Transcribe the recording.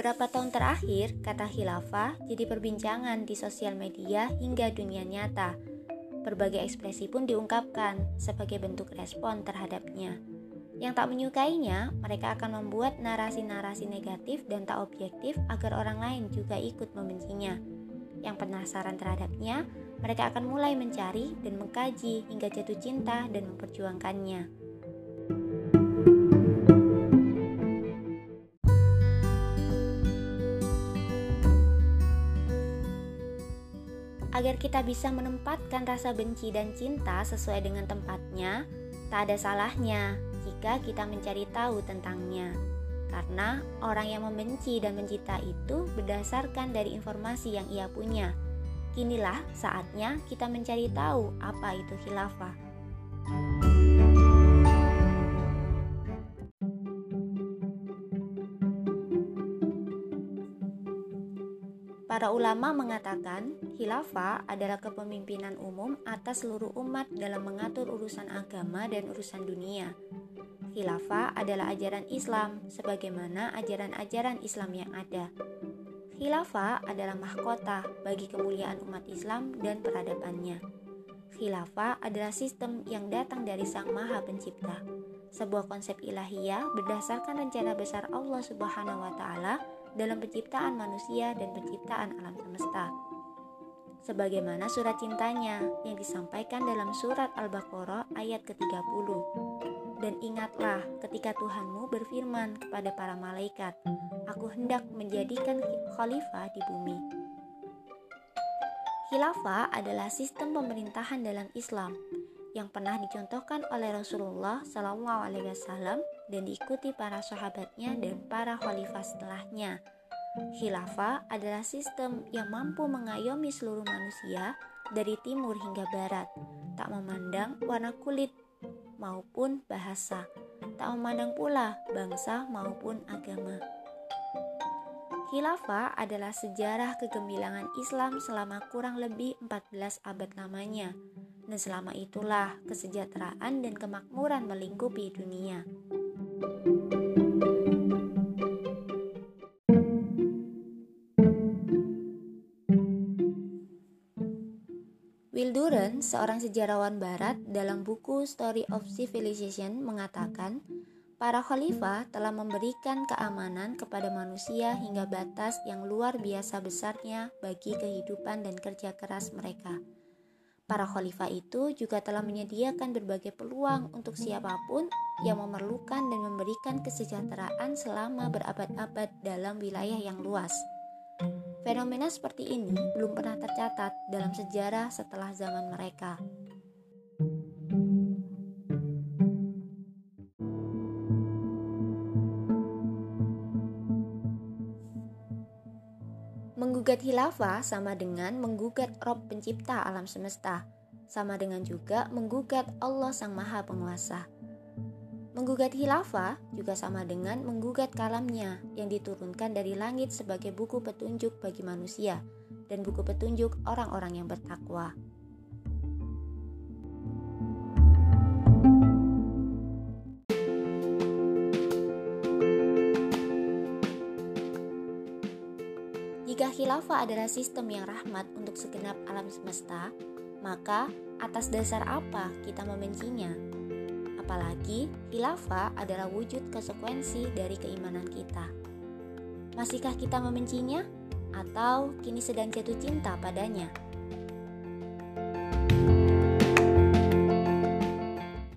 Beberapa tahun terakhir, kata khilafah jadi perbincangan di sosial media hingga dunia nyata. Berbagai ekspresi pun diungkapkan sebagai bentuk respon terhadapnya. Yang tak menyukainya, mereka akan membuat narasi-narasi negatif dan tak objektif agar orang lain juga ikut membencinya. Yang penasaran terhadapnya, mereka akan mulai mencari dan mengkaji hingga jatuh cinta dan memperjuangkannya. Agar kita bisa menempatkan rasa benci dan cinta sesuai dengan tempatnya, tak ada salahnya jika kita mencari tahu tentangnya. Karena orang yang membenci dan mencinta itu berdasarkan dari informasi yang ia punya. Kinilah saatnya kita mencari tahu apa itu khilafah. Para ulama mengatakan, khilafah adalah kepemimpinan umum atas seluruh umat dalam mengatur urusan agama dan urusan dunia. Khilafah adalah ajaran Islam sebagaimana ajaran-ajaran Islam yang ada. Khilafah adalah mahkota bagi kemuliaan umat Islam dan peradabannya. Khilafah adalah sistem yang datang dari Sang Maha Pencipta, sebuah konsep ilahiyah berdasarkan rencana besar Allah Subhanahu wa taala dalam penciptaan manusia dan penciptaan alam semesta. Sebagaimana surat cintanya yang disampaikan dalam surat Al-Baqarah ayat ke-30. Dan ingatlah ketika Tuhanmu berfirman kepada para malaikat, Aku hendak menjadikan khalifah di bumi. Khilafah adalah sistem pemerintahan dalam Islam yang pernah dicontohkan oleh Rasulullah SAW dan diikuti para sahabatnya dan para khalifah setelahnya. Khilafah adalah sistem yang mampu mengayomi seluruh manusia dari timur hingga barat, tak memandang warna kulit maupun bahasa, tak memandang pula bangsa maupun agama. Khilafah adalah sejarah kegemilangan Islam selama kurang lebih 14 abad lamanya, dan selama itulah kesejahteraan dan kemakmuran melingkupi dunia. Will Durant, seorang sejarawan barat dalam buku Story of Civilization mengatakan, para khalifah telah memberikan keamanan kepada manusia hingga batas yang luar biasa besarnya bagi kehidupan dan kerja keras mereka. Para khalifah itu juga telah menyediakan berbagai peluang untuk siapa pun yang memerlukan dan memberikan kesejahteraan selama berabad-abad dalam wilayah yang luas. Fenomena seperti ini belum pernah tercatat dalam sejarah setelah zaman mereka. Menggugat hilafah sama dengan menggugat Rob pencipta alam semesta, sama dengan juga menggugat Allah Sang Maha Penguasa. Menggugat hilafah juga sama dengan menggugat kalamnya yang diturunkan dari langit sebagai buku petunjuk bagi manusia dan buku petunjuk orang-orang yang bertakwa. Jika khilafah adalah sistem yang rahmat untuk segenap alam semesta, maka atas dasar apa kita membencinya? Apalagi khilafah adalah wujud konsekuensi dari keimanan kita. Masihkah kita membencinya? Atau kini sedang jatuh cinta padanya?